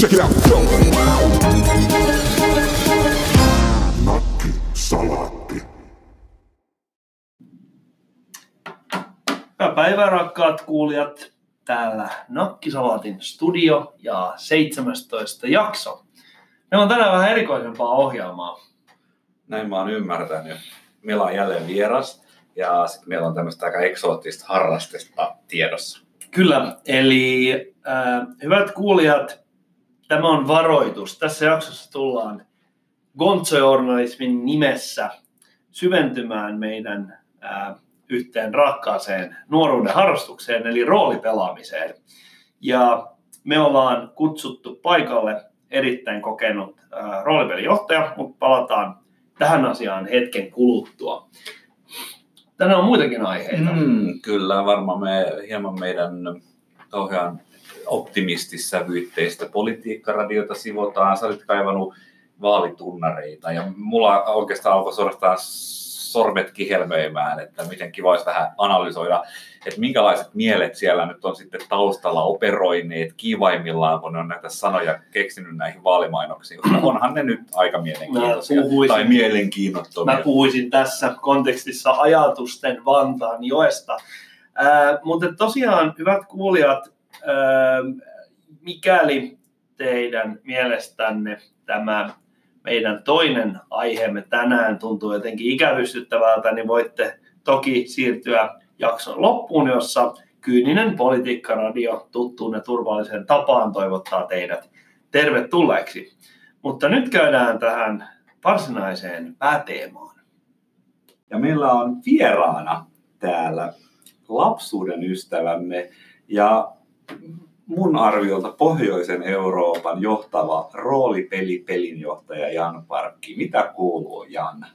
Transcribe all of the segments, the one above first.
Check it out. Go. Nakki salaatti. Hyvää päivää rakkaat kuulijat. Täällä Nakkisalaatin studio ja 17 jakso. Meillä on tänään vähän erikoisempaa ohjelmaa. Näin mä oon ymmärtänyt. Meillä on jälleen vieras ja sit meillä on tämmöistä aika eksoottista harrastesta tiedossa. Kyllä, eli äh, hyvät kuulijat, tämä on varoitus. Tässä jaksossa tullaan gonzo-journalismin nimessä syventymään meidän äh, yhteen rakkaaseen nuoruuden harrastukseen, eli roolipelaamiseen. Ja me ollaan kutsuttu paikalle erittäin kokenut äh, roolipelijohtaja, mutta palataan tähän asiaan hetken kuluttua. Tänään on muitakin aiheita. Mm, kyllä, varmaan me hieman meidän kauhean optimistissävyytteistä politiikkaradiota sivotaan. Sä olit kaivannut vaalitunnareita ja mulla oikeastaan alkoi suorastaan sormet kihelmöimään, että miten kiva olisi vähän analysoida, että minkälaiset mielet siellä nyt on sitten taustalla operoineet kivaimmillaan, kun ne on näitä sanoja keksinyt näihin vaalimainoksiin, koska onhan ne nyt aika mielenkiintoisia puhuisin- tai mielenkiinnottomia. Mä puhuisin tässä kontekstissa ajatusten Vantaan joesta. Ää, mutta tosiaan, hyvät kuulijat, mikäli teidän mielestänne tämä meidän toinen aiheemme tänään tuntuu jotenkin ikävystyttävältä, niin voitte toki siirtyä jakson loppuun, jossa kyyninen politiikkaradio tuttuun ja turvalliseen tapaan toivottaa teidät tervetulleeksi. Mutta nyt käydään tähän varsinaiseen pääteemaan. Ja meillä on vieraana täällä lapsuuden ystävämme ja mun arviolta Pohjoisen Euroopan johtava roolipelipelinjohtaja Jan Parkki. Mitä kuuluu, Jan?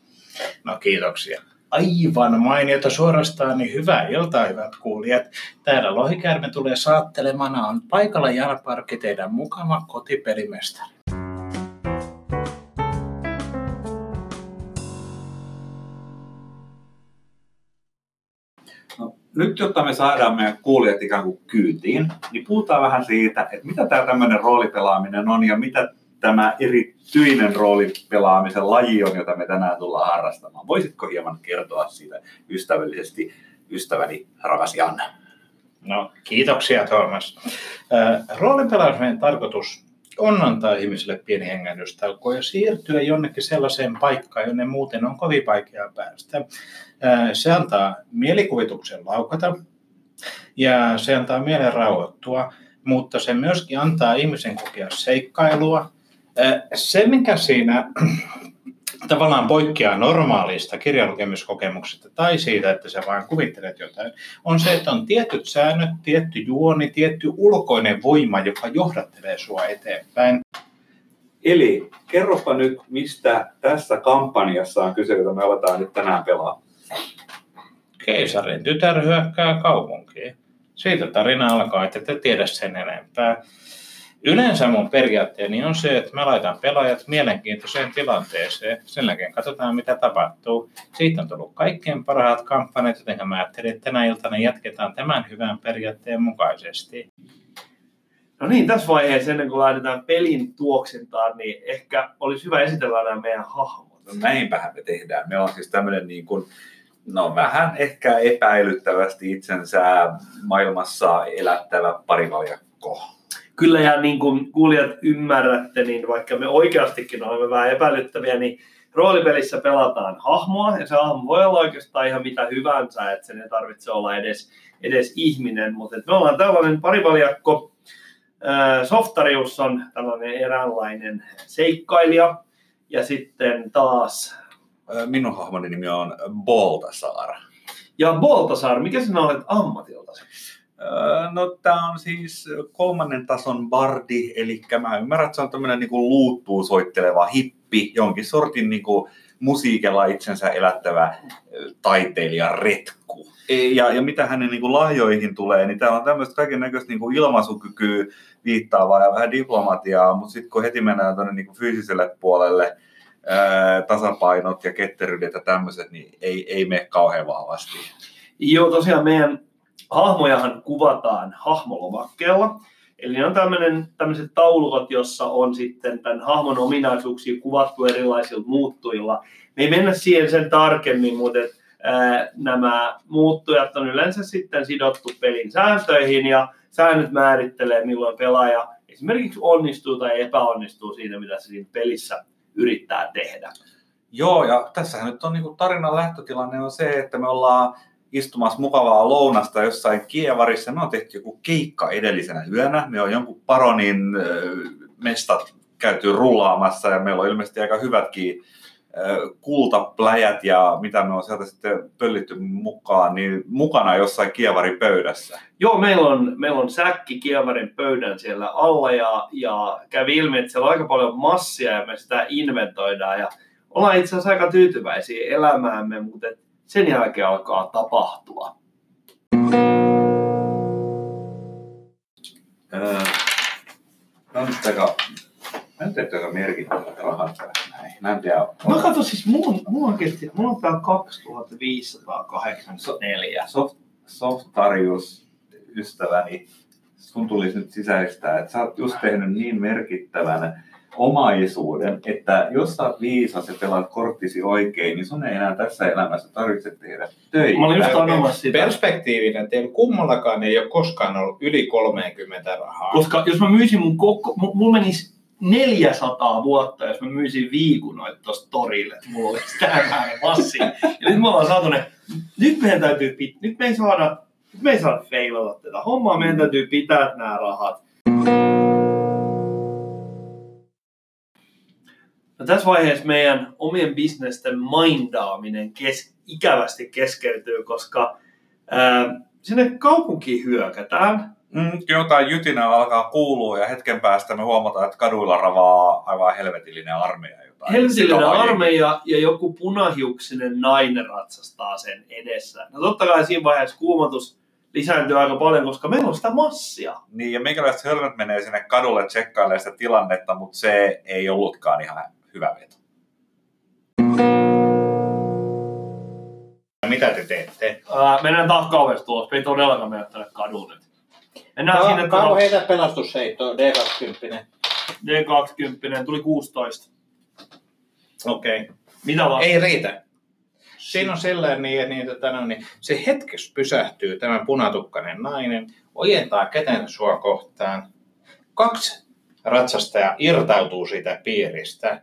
No kiitoksia. Aivan mainiota suorastaan, niin hyvää iltaa hyvät kuulijat. Täällä Lohikäärme tulee saattelemana on paikalla Jan Parkki, teidän mukava kotipelimestari. Nyt jotta me saadaan meidän kuulijat ikään kuin kyytiin, niin puhutaan vähän siitä, että mitä tämä tämmöinen roolipelaaminen on ja mitä tämä erityinen roolipelaamisen laji on, jota me tänään tullaan harrastamaan. Voisitko hieman kertoa siitä ystävällisesti, ystäväni rakas Janne? No kiitoksia Tuomas. Roolipelaamisen tarkoitus on antaa ihmisille pieni hengähdystauko ja siirtyä jonnekin sellaiseen paikkaan, jonne muuten on kovin vaikea päästä. Se antaa mielikuvituksen laukata ja se antaa mielen rauhoittua, mutta se myöskin antaa ihmisen kokea seikkailua. Se, mikä siinä tavallaan poikkeaa normaalista kirjanlukemiskokemuksesta tai siitä, että sä vain kuvittelet jotain, on se, että on tietyt säännöt, tietty juoni, tietty ulkoinen voima, joka johdattelee sua eteenpäin. Eli kerropa nyt, mistä tässä kampanjassa on kyse, jota me aletaan nyt tänään pelaa. Keisarin tytär hyökkää kaupunkiin. Siitä tarina alkaa, että te tiedä sen enempää. Yleensä mun periaatteeni on se, että mä laitan pelaajat mielenkiintoiseen tilanteeseen. Sen jälkeen katsotaan, mitä tapahtuu. Siitä on tullut kaikkein parhaat kampanjat, joten mä ajattelin, että tänä iltana jatketaan tämän hyvän periaatteen mukaisesti. No niin, tässä vaiheessa ennen kuin lähdetään pelin tuoksintaan, niin ehkä olisi hyvä esitellä nämä meidän hahmot. No näinpähän me tehdään. Meillä on siis tämmöinen niin kuin, no vähän ehkä epäilyttävästi itsensä maailmassa elättävä parivaljakko. Kyllä ja niin kuin kuulijat ymmärrätte, niin vaikka me oikeastikin olemme vähän epäilyttäviä, niin roolipelissä pelataan hahmoa ja se hahmo voi olla oikeastaan ihan mitä hyvänsä, että sen ei tarvitse olla edes, edes ihminen, mutta me ollaan tällainen parivaljakko. Ää, Softarius on tällainen eräänlainen seikkailija ja sitten taas Ö, Minun hahmoni nimi on Baltasar. ja Baltasar, mikä sinä olet ammatiltasi? No tämä on siis kolmannen tason bardi, eli mä ymmärrän, että se on tämmöinen niinku luuttuun soitteleva hippi, jonkin sortin niinku musiikilla itsensä elättävä taiteilija retku. E- Ja, ja mitä hänen niinku lahjoihin tulee, niin täällä on tämmöistä kaiken näköistä niinku ilmaisukykyä viittaavaa ja vähän diplomatiaa, mutta sitten kun heti mennään tuonne niinku fyysiselle puolelle, ää, tasapainot ja ketteryydet ja tämmöiset, niin ei, ei mene kauhean vahvasti. Joo, tosiaan meidän hahmojahan kuvataan hahmolomakkeella. Eli ne on tämmönen, tämmöiset taulukot, jossa on sitten tämän hahmon ominaisuuksia kuvattu erilaisilla muuttujilla. Me ei mennä siihen sen tarkemmin, mutta et, ää, nämä muuttujat on yleensä sitten sidottu pelin sääntöihin ja säännöt määrittelee, milloin pelaaja esimerkiksi onnistuu tai epäonnistuu siinä, mitä se siinä pelissä yrittää tehdä. Joo, ja tässähän nyt on niin tarinan lähtötilanne on se, että me ollaan istumassa mukavaa lounasta jossain Kievarissa. Me on tehty joku keikka edellisenä yönä. Me on jonkun paronin mestat käyty rullaamassa ja meillä on ilmeisesti aika hyvätkin kultapläjät ja mitä me on sieltä sitten pöllitty mukaan, niin mukana jossain Kievarin pöydässä. Joo, meillä on, meillä on säkki Kievarin pöydän siellä alla ja, ja kävi ilmi, että siellä on aika paljon massia ja me sitä inventoidaan ja ollaan itse asiassa aika tyytyväisiä elämäämme, mutta et sen jälkeen alkaa tapahtua. Öö, on nyt aika, mä en tiedä, aika merkittävät rahat näin. Mä en tiedä. Mä katson siis, mulla on, kesti, mulla on täällä 2584. Soft, soft tarjous ystäväni, sun tulisi nyt sisäistää, että sä oot just tehnyt niin merkittävän omaisuuden, että jos sä oot viisas ja pelaat korttisi oikein, niin sun ei enää tässä elämässä tarvitse tehdä töitä. Mä olin just sanomassa sitä. Perspektiivinen, teillä kummallakaan ei ole koskaan ollut yli 30 rahaa. Koska jos mä myisin mun koko, mu- mulla menisi 400 vuotta, jos mä myisin viikunoita tosta torille, että mulla olisi tämä massi. Ja nyt me ollaan saatu ne, nyt meidän täytyy, pit- nyt me ei saada, nyt me ei saada feilata tätä hommaa, meidän täytyy pitää nämä rahat. No tässä vaiheessa meidän omien bisnesten mindaaminen kes- ikävästi keskeytyy, koska ää, sinne kaupunkiin hyökätään. Mm, jotain jytinää alkaa kuulua ja hetken päästä me huomataan, että kaduilla ravaa aivan helvetillinen armeija. Jotain Helvetillinen armeija ja joku punahiuksinen nainen ratsastaa sen edessä. No totta kai siinä vaiheessa kuumotus lisääntyy aika paljon, koska meillä on sitä massia. Niin, ja minkälaiset hölmöt menee sinne kadulle tsekkailemaan sitä tilannetta, mutta se ei ollutkaan ihan hyvä veto. Mitä te teette? Ää, mennään taas kauheasti tulos, ei todellakaan mennä tänne kadulle. Mennään sinne Ka- Kauan tuohon heitä pelastusheittoa, D20. D20, tuli 16. Okei. Okay. Mitä vaan? Ei riitä. Siinä on sellainen, niin, niin, tota, no, niin se hetkessä pysähtyy tämä punatukkainen nainen, ojentaa kätensä sua kohtaan. Kaksi ratsastajaa irtautuu siitä piiristä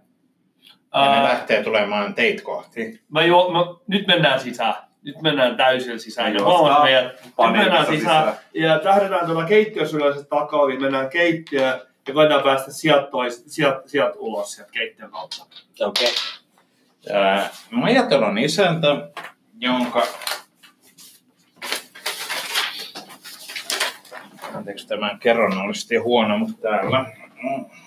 ja ne lähtee tulemaan teitä kohti. mä jo, mä, nyt mennään sisään. Nyt mennään täysin sisään. Ja Joo, huomaat meidät. Nyt mennään sisään. sisään. Ja tähdetään tuolla keittiössä yleensä takaovi. Mennään keittiöön ja koetaan päästä sieltä, tois, sieltä, sieltä ulos sieltä keittiön kautta. Okei. Okay. Majatel on isäntä, jonka... Anteeksi, tämä kerronnallisesti huono, mutta täällä... Mm.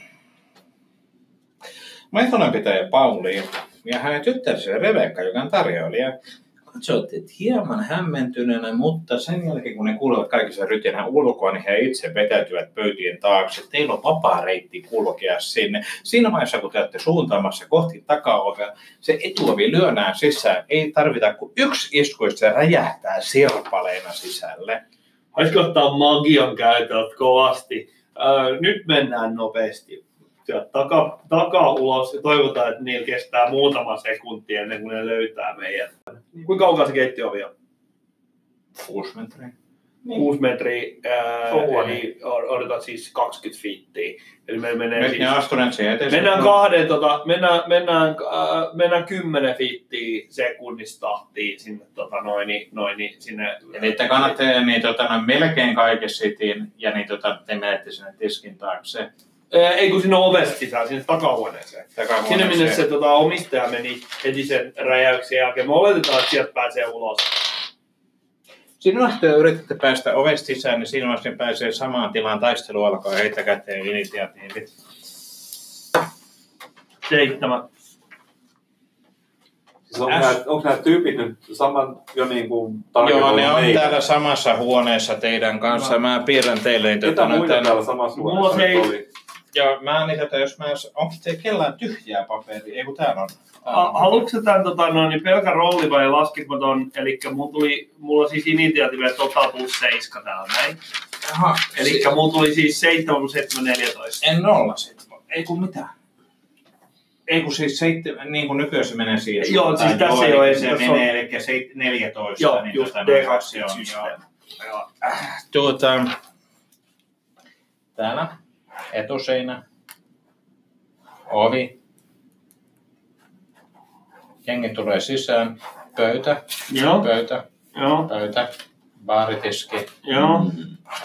Maitolan pitäjä Pauli ja hänen tyttärensä Rebekka, joka on tarjoilija, katsoivat hieman hämmentyneenä, mutta sen jälkeen kun ne kuulevat kaikissa rytinä ulkoa, niin he itse vetäytyvät pöytien taakse. Teillä on vapaa reitti kulkea sinne. Siinä vaiheessa, kun te olette suuntaamassa kohti takaovea, se etuovi lyödään sisään. Ei tarvita kuin yksi isku, ja se räjähtää sirpaleina sisälle. Olisiko ottaa magian käytöltä kovasti? Öö, nyt mennään nopeasti. Sieltä takaa, takaa ulos ja toivotaan, että niillä kestää muutama sekunti ennen kuin ne löytää meidät. Kuinka kaukaa se keittiöovi on? Kuusi metriä. Niin. 6 metriä, ää, huone. eli odotat siis 20 fiittiä. Eli meillä menee Nyt siis... siihen eteen. Mennään kahden, tota, mennään, mennään, äh, mennään 10 fiittiä sekunnista tahtiin sinne, tota, noin, noin, sinne. Eli te kannatte niin, tota, melkein kaikessa sitiin ja niin, tota, te menette sinne tiskin taakse. Ei kun sinne on ovesta sisään, sinne takahuoneeseen. Sinne minne se tota, omistaja meni heti sen räjäyksen jälkeen. Me oletetaan, että sieltä pääsee ulos. Siinä vaiheessa yritätte päästä ovesta sisään, niin siinä vaiheessa pääsee samaan tilaan. Taistelu alkaa heitä käteen initiatiivit. Seitsemän. Siis onko, nämä, onko nämä tyypit nyt saman jo niin kuin Joo, ne on meikä? täällä samassa huoneessa teidän kanssa. Mä piirrän teille Ketä muita täällä samassa Mulla huoneessa hei- oli? Joo, mä niin, että jos mä... Onko te kellään tyhjää paperia? Ei kun täällä on. On. Haluatko sä tämän tota, no, niin pelkä rolli vai laskis mä ton? Eli mulla, tuli, mulla siis initiatiivi tota plus seiska täällä näin. Aha, Eli mulla tuli siis 7 plus 7, 14. En nolla sit. Ei kun mitä? Ei kun siis seitsemän, niin kuin nykyään se menee siihen. Joo, suuntaan. siis tässä ei ole eli se menee, eli seit- 14. Joo, niin just tota, noin, se on, D20-systeemi. joo. Tuota, täällä etuseinä, ovi, jengi tulee sisään, pöytä, Joo, pöytä, joo, pöytä, baaritiski, joo.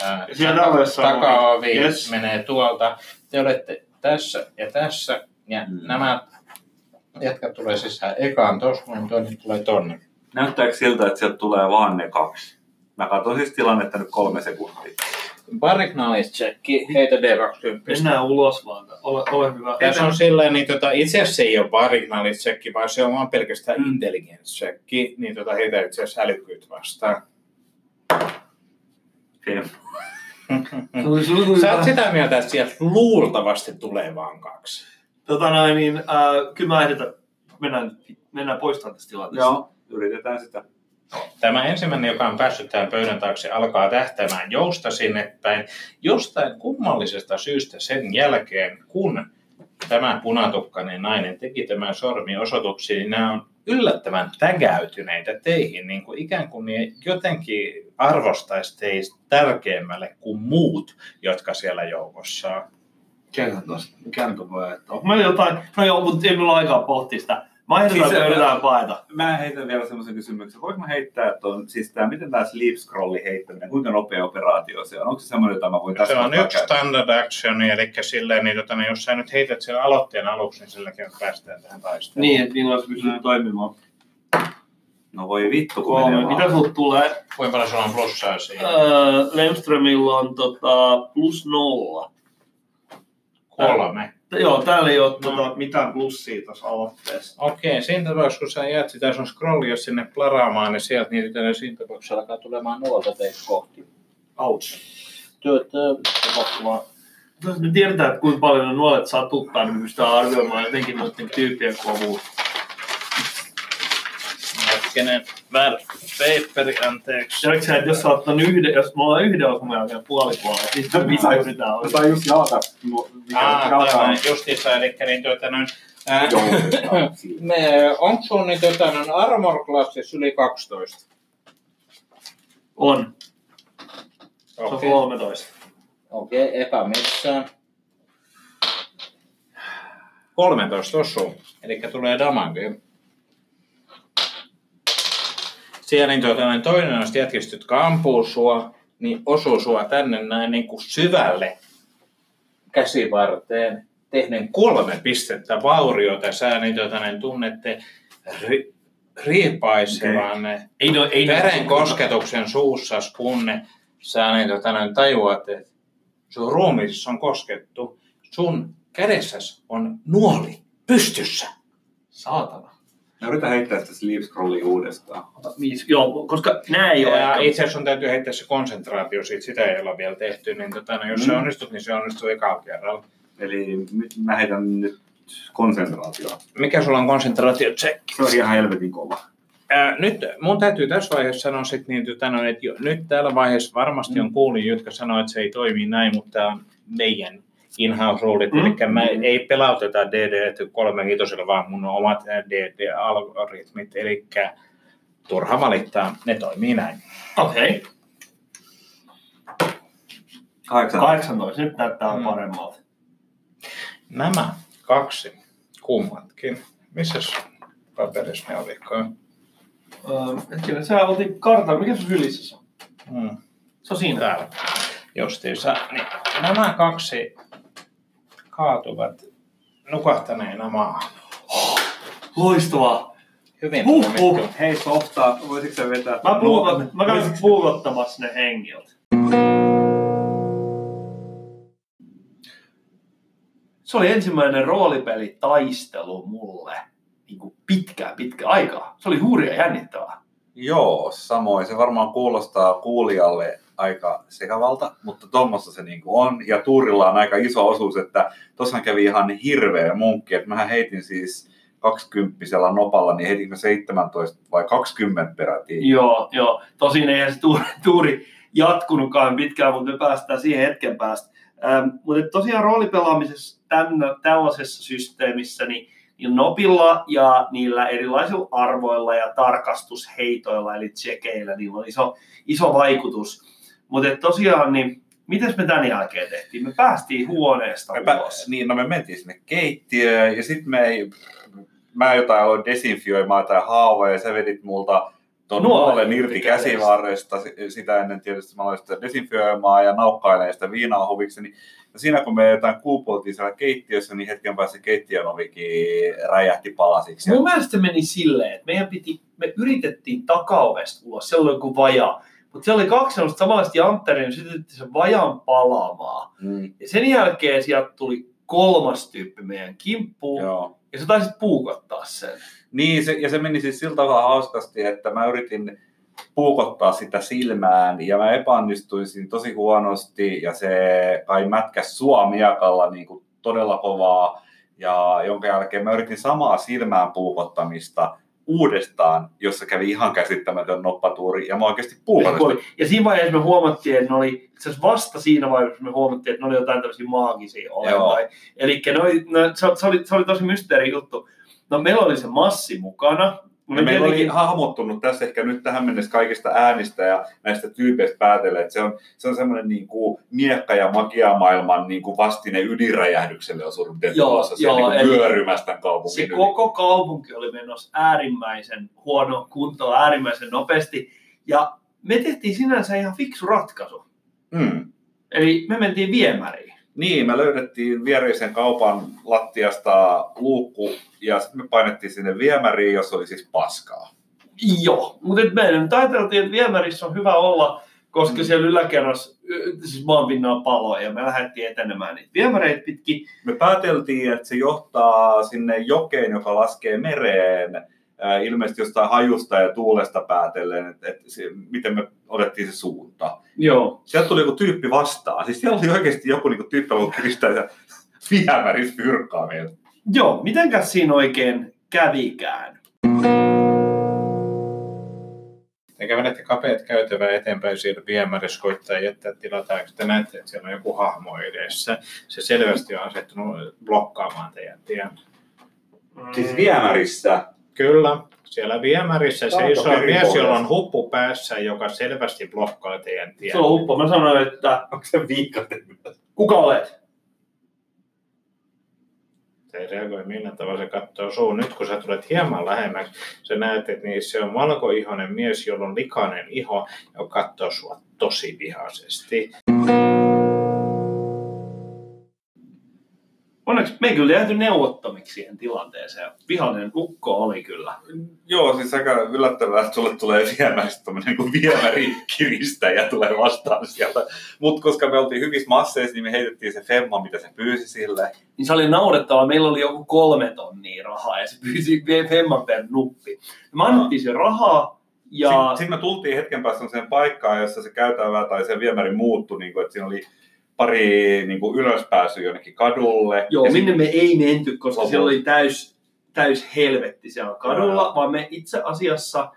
ää, siellä takaovi ovi. Yes. menee tuolta. Te olette tässä ja tässä ja Mm. nämä jätkät tulee sisään ekaan tuossa, niin toinen tulee tonne. Näyttääkö siltä, että sieltä tulee vaan ne kaksi? Mä katson siis tilannetta nyt kolme sekuntia. Barrick knowledge checki, heitä D20. Mennään ulos vaan. Ole, ole hyvä. Tässä on silleen, niin tota, itse asiassa se ei ole barrick knowledge checki, vaan se on vaan pelkästään intelligence checki, niin tota, heitä itse asiassa älykkyyttä vastaan. Siinä. Sä oot sitä mieltä, että sieltä luultavasti tulee vaan kaksi. Tota noin, niin, äh, kyllä mä ehditän, mennään, mennään poistamaan tästä tilanteesta. Joo, yritetään sitä. Tämä ensimmäinen, joka on päässyt tähän pöydän taakse, alkaa tähtämään jousta sinne päin. Jostain kummallisesta syystä sen jälkeen, kun tämä punatukkainen nainen teki tämän sormiosoituksen, niin nämä on yllättävän tägäytyneitä teihin, niin kuin ikään kuin ne jotenkin arvostaisi teistä tärkeämmälle kuin muut, jotka siellä joukossa on. Kerro tuosta, on voi että onko meillä jotain, no joo, mutta ei ole aikaa pohtia sitä. Mä ehdotan, Siis että se- yritetään paeta. Mä heitän vielä semmoisen kysymyksen. Voinko mä heittää tuon, siis tää, miten tämä sleep scrolli heittäminen, kuinka nopea operaatio se on? Onko se semmoinen, jota mä voin tässä Se on yksi käyttää? standard action, eli silleen, niin, tota, niin jos sä nyt heität sen aloitteen aluksi, niin silläkin päästään tähän taisteluun. Niin, että milloin se pystyy toimimaan. No voi vittu, kun Kolme. menee Mitä vaan. sulla tulee? Kuinka paljon sulla on plussaa siinä? Öö, Lemströmillä on tota, plus nolla. Kolme. Joo, täällä ei ole No. tota, mitään plussia tuossa aloitteessa. Okei, siinä tapauksessa kun sä jäät sitä sun scrollia sinne plaraamaan, niin sieltä niitä ne siinä tapauksessa alkaa tulemaan nuolta teitä kohti. Ouch. Tuota, tapahtuma. Jos me tiedetään, että kuinka paljon nuolet satuttaa, niin me pystytään arvioimaan jotenkin noiden tyyppien kovuus. Hetkinen, väärä paperi, anteeksi. Tiedätkö sä, että jos sä ottanut yhden, jos me ollaan yhden osuman jälkeen puoli puolella, niin sitten mitä yritetään olla? Mä just jaata. Ah, tämä justiinsa, eli niin tuota noin, ää, me, onko sun niin tuota, noin armor classissa yli 12? On. Se on Okei, 13. Okei, epä missään. 13 osuu, eli tulee damage. Siellä niin tuota, noin toinen on jätkistä, jotka ampuu sua, niin osuu sua tänne näin niin kuin syvälle käsivarteen, tehden kolme pistettä vauriota. Sä niin, tuota, näin tunnette ri, riipaisevan okay. Ei no, ei veren kosketuksen suussa, kun sä niin, tota, näin tajuat, että sun ruumiissa on koskettu. Sun kädessäsi on nuoli pystyssä. Saatana. Mä yritän heittää sitä sleep scrollia uudestaan. Ota Viisi. Joo, koska nää ei ole Ja ehkä- itse asiassa sun täytyy heittää se konsentraatio siitä, sitä ei olla vielä tehty, niin tota, no, jos se Mm. onnistut, niin se onnistuu ekalla kerralla. Eli nyt mä heitän nyt konsentraatioa. Mikä sulla on konsentraatio check? Se on ihan helvetin kova. Ää, nyt mun täytyy tässä vaiheessa sanoa sit, niin, tota, no, että jo, nyt tällä vaiheessa varmasti on kuulija, jotka sanoo, että se ei toimi näin, mutta tämä on meidän in-house ruulit, Mm. mm. eli me ei pelauteta DD 35, vaan mun on omat DD-algoritmit, eli turha valittaa, ne toimii näin. Okei. Kahdeksan. 18. Nyt näyttää Mm. paremmalta. Nämä kaksi kummatkin, missä paperissa ne olikaan? Öö, hetkinen, sä otit kartan. Mikä sun sylissä on? Mm. Se on siinä. täällä justiinsa, niin nämä kaksi kaatuvat nukahtaneena maahan. Loistavaa. Hyvin Huh, huh. Hei Softa, voisitko sä vetää? Mä, puukot, mä käyn puukottamassa ne hengiltä. Se oli ensimmäinen roolipeli taistelu mulle niin kuin pitkä, pitkä aikaa. Se oli hurja jännittävää. Joo, samoin. Se varmaan kuulostaa kuulijalle aika sekavalta, mutta tuommoista se niinku on. Ja Tuurilla on aika iso osuus, että tuossahan kävi ihan hirveä munkki. Että mähän heitin siis 20 nopalla, niin heitinkö 17 vai 20 peräti. Joo, joo. Tosin eihän se tuuri, tuuri jatkunutkaan pitkään, mutta me päästään siihen hetken päästä. Ähm, mutta tosiaan roolipelaamisessa tämän, tällaisessa systeemissä, niin, niin nopilla ja niillä erilaisilla arvoilla ja tarkastusheitoilla, eli tsekeillä, niillä on iso, iso vaikutus. Mutta tosiaan, niin Miten me tämän jälkeen tehtiin? Me päästiin huoneesta Me pä- ulos. niin, no me mentiin sinne keittiöön ja sitten me ei, mä jotain aloin desinfioimaan tai haavoja ja sä vedit multa tuon Nuolen irti käsivarresta. Si- Sitä ennen tietysti mä aloin sitä desinfioimaan ja naukkailemaan sitä viinaa huvikseni. Ja siinä kun me jotain kuupoltiin siellä keittiössä, niin hetken päästä keittiön ovikin räjähti palasiksi. Mun mielestä se meni silleen, että meidän piti, me yritettiin takaovesta ulos, siellä oli joku vaja. Mutta siellä oli kaksi sellaista samanlaista jantteria, niin sytytti sen vajan palaamaan. Mm, Ja sen jälkeen sieltä tuli kolmas tyyppi meidän kimppuun, joo. ja sä taisit puukottaa sen. Niin, se, ja se meni siis sillä tavalla hauskasti, että mä yritin puukottaa sitä silmään ja mä epäonnistuin siinä tosi huonosti ja se kai mätkäs sua miakalla niin kuin todella kovaa ja jonka jälkeen mä yritin samaa silmään puukottamista uudestaan, jossa kävi ihan käsittämätön noppatuuri ja mä oikeasti puukotin. Ja siinä vaiheessa me huomattiin, että ne oli, itse vasta siinä vaiheessa me huomattiin, että ne oli jotain tämmöisiä maagisia olentoja. Eli ne, se, se, oli, se oli tosi mysteeri juttu. No meillä oli se massi mukana. Ja Me meillä oli hahmottunut tässä ehkä nyt tähän mennessä kaikista äänistä ja näistä tyypeistä päätellen, että se on, se on semmoinen niin kuin miekka- ja magiamaailman niin kuin vastine ydinräjähdykselle on Joo, tulossa siellä joo, niin kuin vyörymästä kaupungin se yli. koko kaupunki oli menossa äärimmäisen huono kuntoon, äärimmäisen nopeasti. Ja me tehtiin sinänsä ihan fiksu ratkaisu. Mm. Eli me mentiin viemäriin. Niin, me löydettiin viereisen kaupan lattiasta luukku ja sitten me painettiin sinne viemäriin, jossa oli siis paskaa. Joo, mutta me nyt ajateltiin, että viemärissä on hyvä olla, koska Mm. siellä yläkerrassa y- siis maanpinnalla paloja ja me lähdettiin etenemään niitä viemäreitä pitkin. Me pääteltiin, että se johtaa sinne jokeen, joka laskee mereen, ilmeisesti jostain hajusta ja tuulesta päätellen, että, että se, miten me otettiin se suunta. Joo. Sieltä tuli joku tyyppi vastaan. Siis siellä oli oikeasti joku niin tyyppi, joka kiristää ja viemäris fyrkkaa meiltä. Joo, mitenkäs siinä oikein kävikään? Te kävelette kapeat käytävää eteenpäin siellä viemärissä, koittaa jättää tilaa taakse. Te näette, että siellä on joku hahmo edessä. Se selvästi on asettunut blokkaamaan teidän tien. Siis viemärissä. Kyllä, siellä viemärissä seisoo perin mies, pohjassa. jolla on huppu päässä, joka selvästi blokkaa teidän tien. Se on uppo. Mä sanoin, että Onko se viikaten? kuka olet? Se ei reagoi millään tavalla, se katsoo suun. Nyt kun sä tulet hieman lähemmäksi, sä näet, että niin se on valkoihoinen mies, jolla on likainen iho, joka katsoo sua tosi vihaisesti. Onneksi me ei kyllä jääty neuvottomiksi siihen tilanteeseen. Vihainen ukko oli kyllä. Joo, siis aika yllättävää, että sulle tulee viemäristä tommonen niin viemärikiristäjä tulee vastaan sieltä. Mutta koska me oltiin hyvissä masseissa, niin me heitettiin se femma, mitä se pyysi sille. Niin se oli naurettava. Meillä oli joku kolme tonnia rahaa ja se pyysi femman per nuppi. Me annettiin se rahaa ja... Sitten sit me tultiin hetken päästä sen paikkaan, jossa se käytävä tai se viemäri muuttui, niin kuin, että siinä oli pari niin kuin ylöspääsyä jonnekin kadulle. Joo, ja minne me ei menty, koska Lopulta. siellä oli täys, täys helvetti siellä kadulla, Joo. vaan me itse asiassa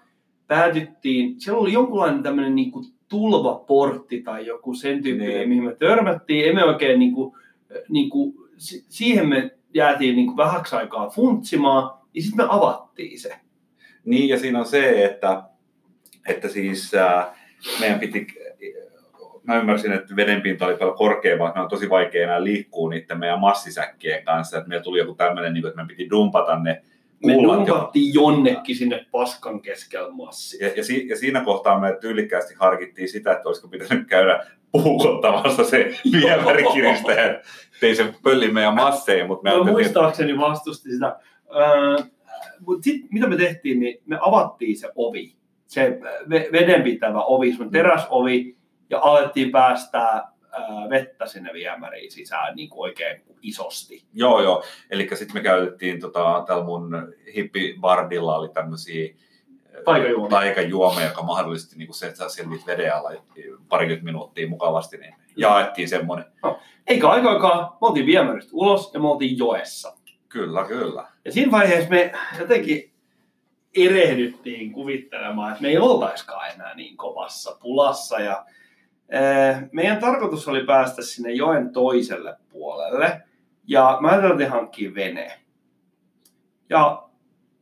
päädyttiin, siellä oli jonkunlainen tämmöinen niin kuin tulvaportti tai joku sen tyyppinen, Niin. mihin me törmättiin. Emme oikein niin kuin, niin kuin, si- siihen me jäätiin niin kuin vähäksi aikaa funtsimaan, ja sitten me avattiin se. Niin, ja siinä on se, että, että siis äh, meidän piti, mä ymmärsin, että vedenpinta oli paljon korkeampaa, että me on tosi vaikea enää liikkua niiden meidän massisäkkien kanssa, että meillä tuli joku tämmöinen, niin että me piti dumpata ne Me dumpattiin jonnekin sinne paskan keskellä massia. ja, ja, si, ja, siinä kohtaa me tyylikkäästi harkittiin sitä, että olisiko pitänyt käydä puukottamassa se viemärikiristäjä, ettei se pölli meidän masseihin, mutta me että muistaakseni vastusti sitä. Öö, Mutta sitten mitä me tehtiin, niin me avattiin se ovi. Se ve- vedenpitävä ovi, semmoinen teräsovi, ja alettiin päästää ää, vettä sinne viemäriin sisään niin kuin oikein isosti. Joo, joo. Eli sitten me käytettiin, tota, täällä mun hippibardilla oli tämmöisiä Taikajuomia. taikajuomia, joka mahdollisti niin se, että sä selvit veden alla parikymmentä minuuttia mukavasti, niin jaettiin semmoinen. Eikä aikaakaan, me oltiin viemäristä ulos ja me oltiin joessa. Kyllä, kyllä. Ja siinä vaiheessa me jotenkin erehdyttiin kuvittelemaan, että me ei oltaiskaan enää niin kovassa pulassa. Ja Meidän tarkoitus oli päästä sinne joen toiselle puolelle ja mä ajattelin hankkia veneen. Ja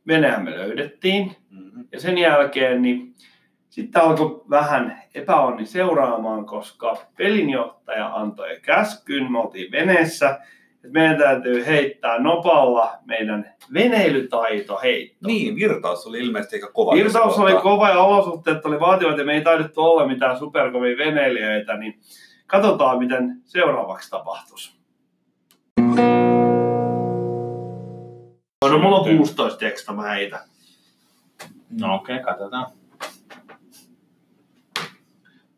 venehän me löydettiin Mm-hmm. ja sen jälkeen niin sitten alkoi vähän epäonni seuraamaan, koska pelinjohtaja antoi käskyn, me oltiin veneessä, että meidän täytyy heittää nopalla meidän veneilytaito heitto. Niin, virtaus oli ilmeisesti aika kova. Virtaus oli kova ja olosuhteet oli vaativat ja me ei taidettu olla mitään superkovia veneilijöitä, niin katsotaan miten seuraavaksi tapahtuisi. No mulla on 16 teksta, mä heitän. No okei, okay, katsotaan.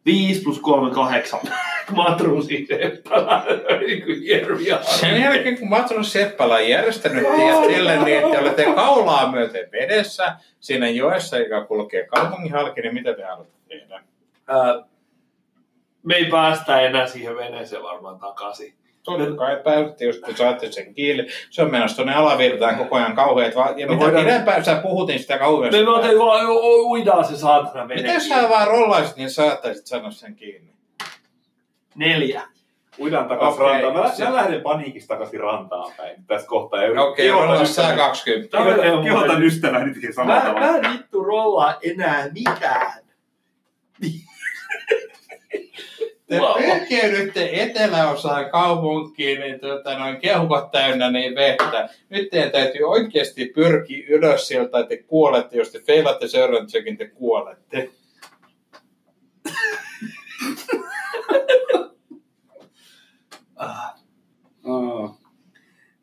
5 plus 3, 8. Matruusi Seppälä, niin Sen jälkeen, kun Matrus Seppälä on järjestänyt teidät teille niin, että te olette kaulaa myöten vedessä siinä joessa, joka kulkee kaupungin halki, niin mitä te haluatte tehdä? Ää, me ei päästä enää siihen veneeseen varmaan takaisin. Totta kai päädytte, jos te saatte sen kiinni. Se on menossa tuonne alavirtaan koko ajan kauheat. va- Ja No mitä voidaan- pidempään sä puhutin sitä kauheasti. Me me vaan uidaan se saatana vene. Jos sä vaan rollaisit, niin saattaisit sanoa sen kiinni? Neljä. Uidaan takas Okei, rantaan. Mä, se- mä lähden paniikista takaisin rantaan päin tässä kohtaa. Okei, kehotan rollaa sä ystäväni- 20. Tämä on kehotan- Kehotan muuten- ystäväni tekemään samalla Mä, tavalla. mä en vittu rollaa enää mitään. Te Wow. pyrkiydytte eteläosaan kaupunkiin, niin tuota, noin keuhkot täynnä niin vettä. Nyt teidän täytyy oikeasti pyrkiä ylös sieltä, tai te kuolette. Jos te feilatte seuraavan tsekin, te kuolette. Ah.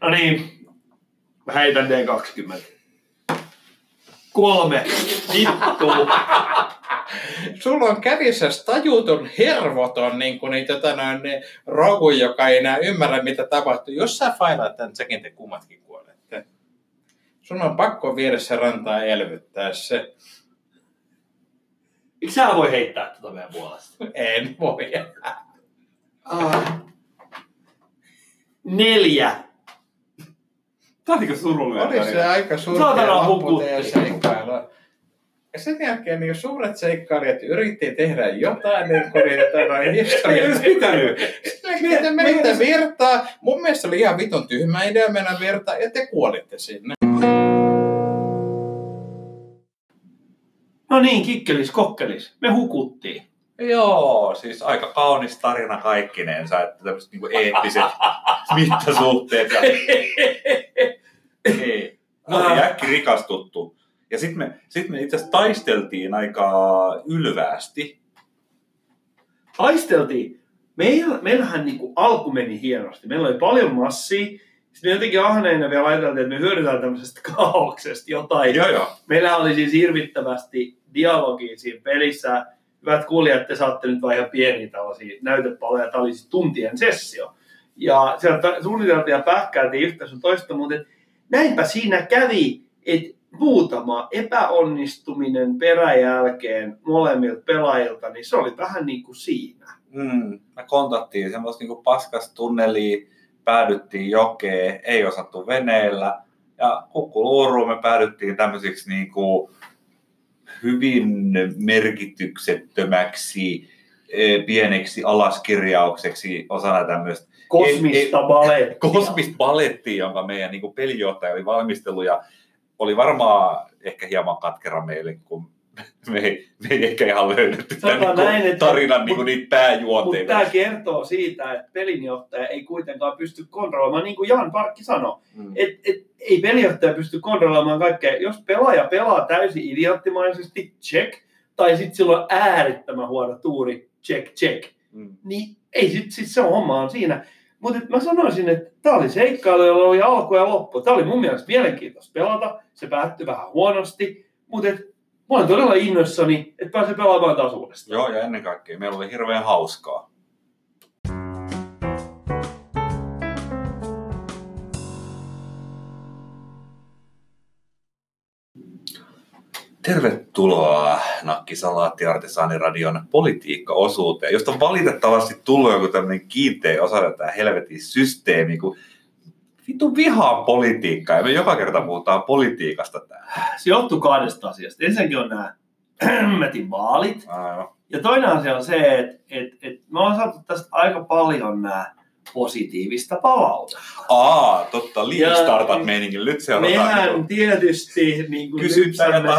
No niin, mä heitän D20. Kolme. Vittu. Sulla on kädessä tajuton hervoton niin kuin niin, tota, noin, niin, rogu, joka ei enää ymmärrä, mitä tapahtuu. Jos sä failaat tämän tsekin, te kummatkin kuolette. Sun on pakko viedä se rantaa elvyttää se. Miksi sä voi heittää tuota meidän puolesta? En voi. Ah. Neljä. Tää on niinku surullinen. Oli se aika Saatana surkea loppu hukutti. teidän seikkailua. Ja sen jälkeen niin suuret seikkailijat yritti tehdä jotain, niin kuin niitä noin Ei historiaa. olisi pitänyt. Me, te menitte virtaa. Mun mielestä oli ihan vitun tyhmä idea mennä virtaan ja te kuolitte sinne. No niin, kikkelis, kokkelis. Me hukuttiin. Joo, siis aika kaunis tarina kaikkinensa, että tämmöiset niinku eettiset mittasuhteet. Ja, ei. Me oltiin äkki rikastuttu. Ja sitten me, sit me itse asiassa taisteltiin aika ylväästi. Taisteltiin. Meillä, meillähän niinku alku meni hienosti. Meillä oli paljon massia. Sitten me jotenkin ahneina vielä ajateltiin, että me hyödytään tämmöisestä kaauksesta jotain. Joo, joo. Meillä oli siis hirvittävästi dialogia siinä pelissä. Hyvät kuulijat, te saatte nyt vain ihan pieniä tällaisia näytepaloja. Tämä oli siis tuntien sessio. Ja sieltä suunniteltiin ja pähkäiltiin yhtä sun toista, mutta näinpä siinä kävi, että muutama epäonnistuminen peräjälkeen molemmilta pelaajilta, niin se oli vähän niin kuin siinä. Mm, me kontattiin semmoista niinku paskasta tunnelia, päädyttiin jokeen, ei osattu veneellä. Ja kukkuluuruun me päädyttiin tämmöisiksi niinku hyvin merkityksettömäksi eh, pieneksi alaskirjaukseksi osana tämmöistä Kosmista balettia. kosmista balettia, jonka meidän niin pelijohtaja oli valmistellut ja oli varmaan ehkä hieman katkera meille, kun me ei, me ei ehkä ihan löydetty tämän niin näin, että- tarinan niin niitä Mutta pääjuonteita. tämä kertoo siitä, että pelinjohtaja ei kuitenkaan pysty kontrolloimaan, niin kuin Jan Parkki sanoi, Mm. et, et, ei pelijohtaja pysty kontrolloimaan kaikkea. Jos pelaaja pelaa täysin idioottimaisesti, check, tai sitten sillä on äärettömän huono tuuri, check, check, Mm. niin ei sit, sit se on homma on siinä. Mutta mä sanoisin, että tämä oli seikkailu, jolla oli alku ja loppu. Tämä oli mun mielestä mielenkiintoista pelata. Se päättyi vähän huonosti, mutta mä olen todella innoissani, että pääsee pelaamaan taas uudestaan. Joo, ja ennen kaikkea meillä oli hirveän hauskaa. Tervetuloa Nakkisalaatti Artesaaniradion politiikka-osuuteen, josta on valitettavasti tullut joku tämmöinen kiinteä osa tätä helvetin systeemi, kun vittu vihaa politiikkaa ja me joka kerta puhutaan politiikasta täällä. Se johtuu kahdesta asiasta. Ensinnäkin on nämä hemmetin vaalit. Aivan. Ja toinen asia on se, että et, et me ollaan saatu tästä aika paljon nämä positiivista palautetta. Aa, totta, Lean Ja- Startup meininkin. Nyt seurataan. Mehän niinku tietysti niin kuin lypsämme,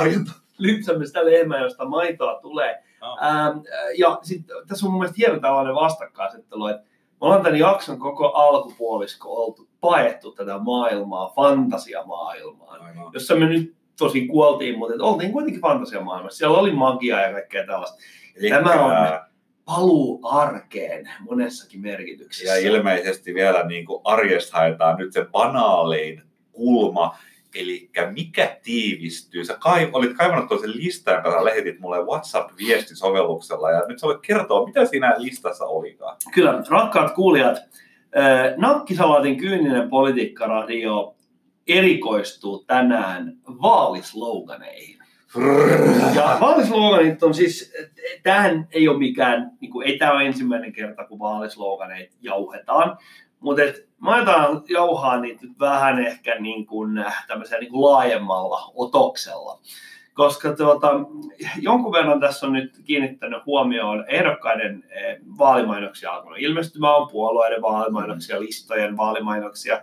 lypsämme sitä lehmää, josta maitoa tulee. Joo. Ähm, ja sitten tässä on mun mielestä hieno tällainen vastakkainasettelu, että me ollaan tämän jakson koko alkupuolisko oltu paettu tätä maailmaa, fantasiamaailmaa, Aivan. jossa me nyt tosi kuoltiin, mutta että oltiin kuitenkin fantasiamaailmassa. Siellä oli magiaa ja kaikkea tällaista. Tämä on paluu arkeen monessakin merkityksessä. Ja ilmeisesti vielä niin kuin arjesta haetaan nyt se banaalein kulma, eli mikä tiivistyy. Sä kai, olit kaivannut toisen listan, jonka sä lähetit mulle WhatsApp-viestisovelluksella, ja nyt sä voit kertoa, mitä siinä listassa olikaan. Kyllä, rakkaat kuulijat, Nakkisalaatin kyyninen politiikkaradio erikoistuu tänään vaalisloganeihin. Ja vaalisloganit on siis, tämähän ei ole mikään, niin kuin, ei tämä ole ensimmäinen kerta, kun vaalisloganeit jauhetaan, mutta et, mä aletaan jauhaa niitä vähän ehkä niin kuin, tämmöisellä niin kuin laajemmalla otoksella. Koska tuota, jonkun verran tässä on nyt kiinnittänyt huomioon ehdokkaiden eh, vaalimainoksia alkanut ilmestymään, on puolueiden vaalimainoksia, listojen vaalimainoksia,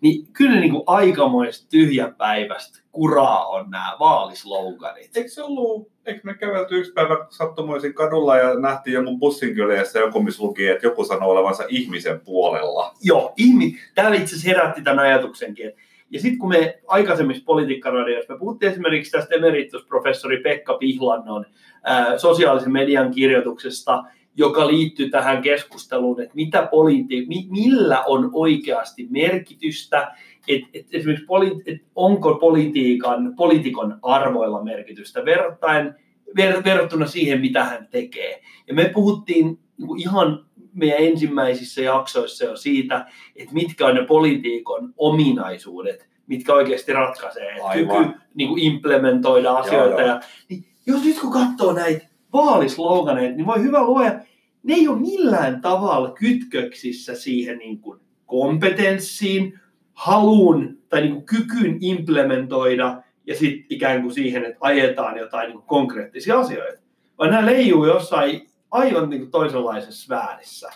niin kyllä niin kuin aikamoista tyhjäpäivästä kuraa on nämä vaalisloganit. Eikö se ollut, eikö me kävelty yksi päivä sattumoisin kadulla ja nähtiin jonkun bussin kyljessä joku, missä luki, että joku sanoo olevansa ihmisen puolella. Joo, ihmi, tämä itse asiassa herätti tämän ajatuksenkin. Ja sitten kun me aikaisemmissa politiikkaradioissa, me puhuttiin esimerkiksi tästä emeritusprofessori Pekka Pihlannon ää, sosiaalisen median kirjoituksesta, joka liittyy tähän keskusteluun, että mitä politi- mi- millä on oikeasti merkitystä, että et esimerkiksi poli- et onko politiikan, poliitikon arvoilla merkitystä ver- verrattuna siihen, mitä hän tekee. Ja me puhuttiin niin kuin ihan meidän ensimmäisissä jaksoissa jo siitä, että mitkä on ne politiikon ominaisuudet, mitkä oikeasti ratkaisee. Että kyky niin kuin implementoida asioita. joo. Ja, niin jos nyt kun katsoo näitä vaalisloganeita, niin voi hyvä luoja, ne ei ole millään tavalla kytköksissä siihen niin kuin kompetenssiin, haluun tai niin kuin kykyyn implementoida ja sitten ikään kuin siihen, että ajetaan jotain niin kuin konkreettisia asioita. Vaan nämä leijuu jossain aivan niin kuin toisenlaisessa sfäärissä.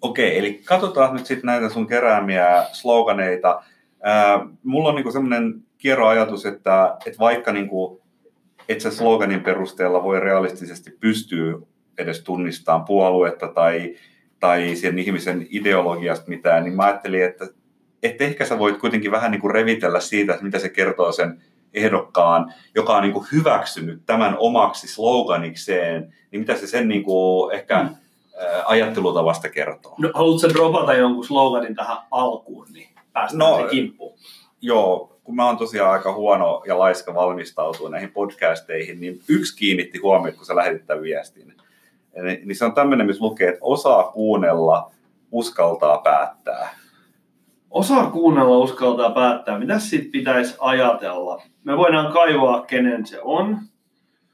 Okei, eli katsotaan nyt sitten näitä sun keräämiä sloganeita. Ää, mulla on niinku semmoinen kierroajatus, että, että vaikka niinku, et sä sloganin perusteella voi realistisesti pystyä edes tunnistamaan puoluetta tai, tai sen ihmisen ideologiasta mitään, niin mä ajattelin, että, että ehkä sä voit kuitenkin vähän niinku revitellä siitä, että mitä se kertoo sen ehdokkaan, joka on niinku hyväksynyt tämän omaksi sloganikseen, niin mitä se sen niinku ehkä Mm. ää, ajattelutavasta kertoo. No, haluatko dropata jonkun sloganin tähän alkuun, niin päästään No, no, se kimppuun. Joo, kun mä oon tosiaan aika huono ja laiska valmistautua näihin podcasteihin, niin yksi kiinnitti huomioon, kun sä lähetit tämän viestin. Eli, niin se on tämmöinen, missä lukee, että osaa kuunnella, uskaltaa päättää. Osaa kuunnella, uskaltaa päättää. Mitä siitä pitäisi ajatella? Me voidaan kaivaa, kenen se on.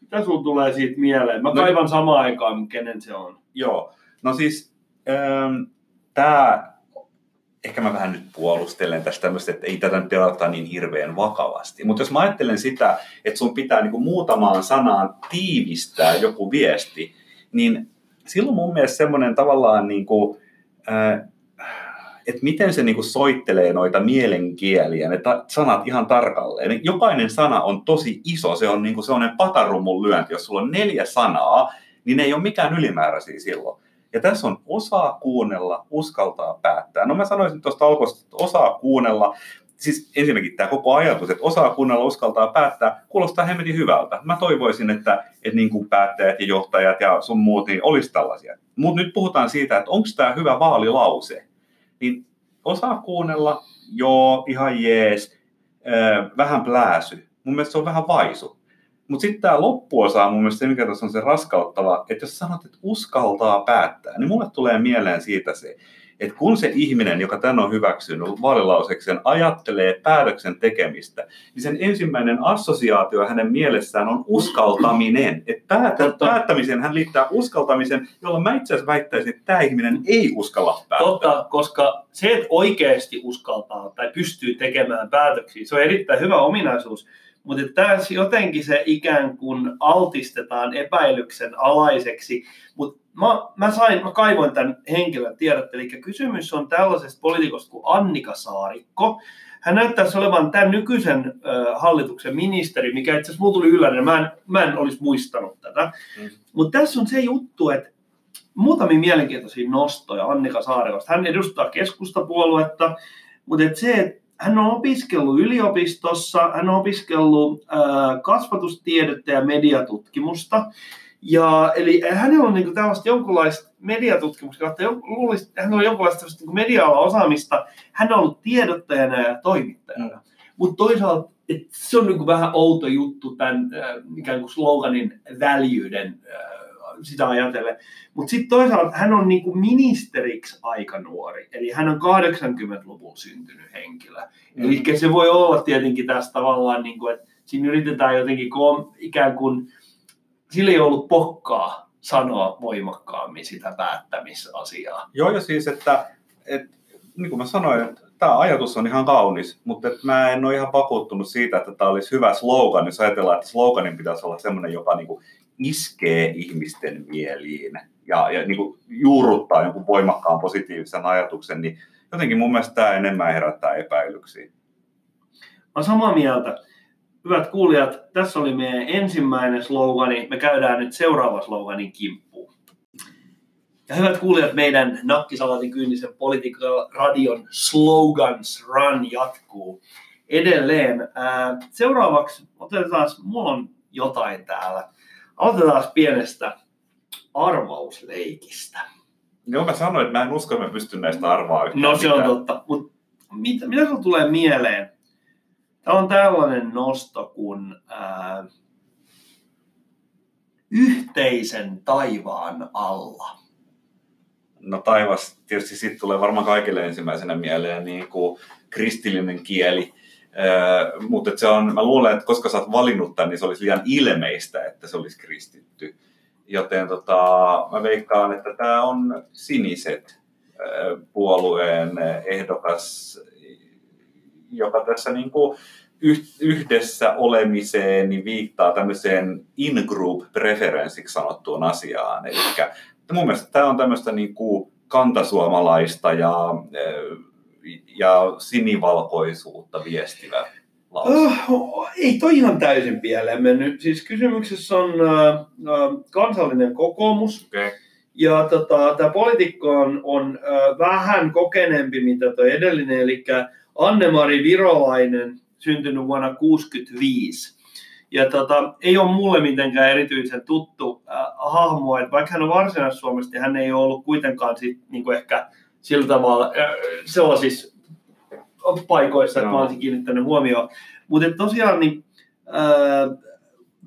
Mitä sulla tulee siitä mieleen? Mä No- kaivan samaan aikaan, kenen se on. Joo, no siis ähm, tämä, ehkä mä vähän nyt puolustelen tästä tämmöistä, että ei tätä nyt ottaa niin hirveän vakavasti. Mutta jos mä ajattelen sitä, että sun pitää niinku muutamaan sanaan tiivistää joku viesti, niin silloin mun mielestä semmoinen tavallaan, niinku, äh, että miten se niinku soittelee noita mielenkieliä, ne ta- sanat ihan tarkalleen. Jokainen sana on tosi iso, se on niinku sellainen patarummun lyönti. Jos sulla on neljä sanaa, niin ne ei ole mikään ylimääräisiä silloin. Ja tässä on osaa kuunnella, uskaltaa päättää. No mä sanoisin tuosta alkoista, että osaa kuunnella, siis ensinnäkin tämä koko ajatus, että osaa kuunnella, uskaltaa päättää, kuulostaa hemmetin hyvältä. Mä toivoisin, että, että niin kuin päättäjät ja johtajat ja sun muut, niin olisi tällaisia. Mutta nyt puhutaan siitä, että onko tämä hyvä vaalilause. Niin osaa kuunnella, joo, ihan jees, äh, vähän plääsy. Mun mielestä se on vähän vaisu. Mutta sitten tämä loppuosa on mun mielestä se, mikä tässä on se raskauttava, että jos sanot, että uskaltaa päättää, niin mulle tulee mieleen siitä se, että kun se ihminen, joka tämän on hyväksynyt vaalilausekseen, ajattelee päätöksen tekemistä, niin sen ensimmäinen assosiaatio hänen mielessään on uskaltaminen. Että päätä, päättämisen hän liittää uskaltamisen, jolloin mä itse asiassa väittäisin, että tämä ihminen ei uskalla päättää. Totta, koska se, että oikeasti uskaltaa tai pystyy tekemään päätöksiä, se on erittäin hyvä ominaisuus. Mutta tässä jotenkin se ikään kuin altistetaan epäilyksen alaiseksi. Mutta mä, mä, sain, mä kaivoin tämän henkilön tiedot, eli kysymys on tällaisesta poliitikosta kuin Annika Saarikko. Hän näyttäisi olevan tämän nykyisen ö, hallituksen ministeri, mikä itse asiassa tuli ylläinen, mä en, mä en olisi muistanut tätä. Mm. Mutta tässä on se juttu, että muutamia mielenkiintoisia nostoja Annika Saarikosta. Hän edustaa keskustapuoluetta, mutta et se, että hän on opiskellut yliopistossa, hän on opiskellut äh, kasvatustiedettä ja mediatutkimusta. Ja, eli hänellä on niin tällaista jonkunlaista mediatutkimusta, kautta luulisi, hänellä on jonkunlaista niin media osaamista. Hän on ollut tiedottajana ja toimittajana. Mutta toisaalta et se on niin vähän outo juttu tämän äh, ikään kuin sloganin väljyyden äh, sitä ajatellen. Mutta sitten toisaalta hän on niinku ministeriksi aika nuori, eli hän on 80-luvulla syntynyt henkilö. Mm. Eli se voi olla tietenkin tässä tavallaan, niinku, että siinä yritetään jotenkin kom, ikään kuin, sillä ei ollut pokkaa sanoa voimakkaammin sitä päättämisasiaa. Joo, ja siis, että, että niin kuin mä sanoin, että tämä ajatus on ihan kaunis, mutta että mä en ole ihan vakuuttunut siitä, että tämä olisi hyvä slogan, jos ajatellaan, että sloganin pitäisi olla sellainen, joka niin kuin iskee ihmisten mieliin ja, ja niin kuin juurruttaa jonkun voimakkaan positiivisen ajatuksen, niin jotenkin mun mielestä tämä enemmän herättää epäilyksiä. Mä samaa mieltä. Hyvät kuulijat, tässä oli meidän ensimmäinen slogani. Me käydään nyt seuraava sloganin kimppuun. Ja hyvät kuulijat, meidän Nakkisalatin kyynisen politiikka radion slogans run jatkuu edelleen. Seuraavaksi otetaan, mulla on jotain täällä. Aloitetaan pienestä arvausleikistä. Joo, mä sanoin, että mä en usko, että mä pystyn näistä arvaa yhtään No se on mitään. totta. Mutta mitä, mitä tulee mieleen? Tämä on tällainen nosto kuin yhteisen taivaan alla. No taivas, tietysti sitten tulee varmaan kaikille ensimmäisenä mieleen niin kuin kristillinen kieli. Öö, mutta se on, mä luulen, että koska sä oot valinnut tämän, niin se olisi liian ilmeistä, että se olisi kristitty. Joten tota, mä veikkaan, että tämä on siniset puolueen ehdokas, joka tässä niin kuin yh- yhdessä olemiseen niin viittaa tämmöiseen in-group preferenssiksi sanottuun asiaan. Eli mun mielestä tämä on tämmöistä niin kuin kantasuomalaista ja, öö, ja sinivalkoisuutta viestivä lause. Oh, ei toi ihan täysin pieleen mennyt. Siis kysymyksessä on äh, kansallinen kokoomus. Okay. Ja tota, tämä poliitikko on, on äh, vähän kokeneempi, mitä tuo edellinen, eli Anne-Mari Virolainen, syntynyt vuonna 1965. Ja tota, ei ole mulle mitenkään erityisen tuttu äh, hahmo, että vaikka hän on varsinais-Suomesta, niin hän ei ole ollut kuitenkaan sit, niin kuin ehkä sillä tavalla äh, sellaisissa paikoissa, että mä Joo. olisin kiinnittänyt huomioon. Mutta tosiaan niin, äh,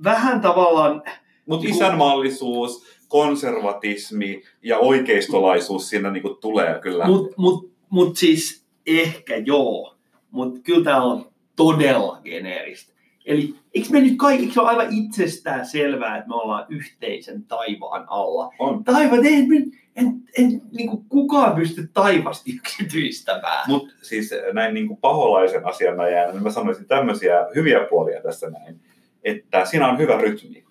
vähän tavallaan Mutta isänmaallisuus, konservatismi ja oikeistolaisuus siinä niinku tulee kyllä. Mutta mut, mut siis ehkä joo, mutta kyllä tämä on todella geneeristä. Eli eikö me nyt kaikki, eikö se ole aivan itsestään selvää, että me ollaan yhteisen taivaan alla? On. Taivaan, en, en, en, en niin kuin kukaan pysty taivasta yksityistämään. Mutta siis näin niin kuin paholaisen asianajana, niin mä sanoisin tämmöisiä hyviä puolia tässä näin, että siinä on hyvä rytmi.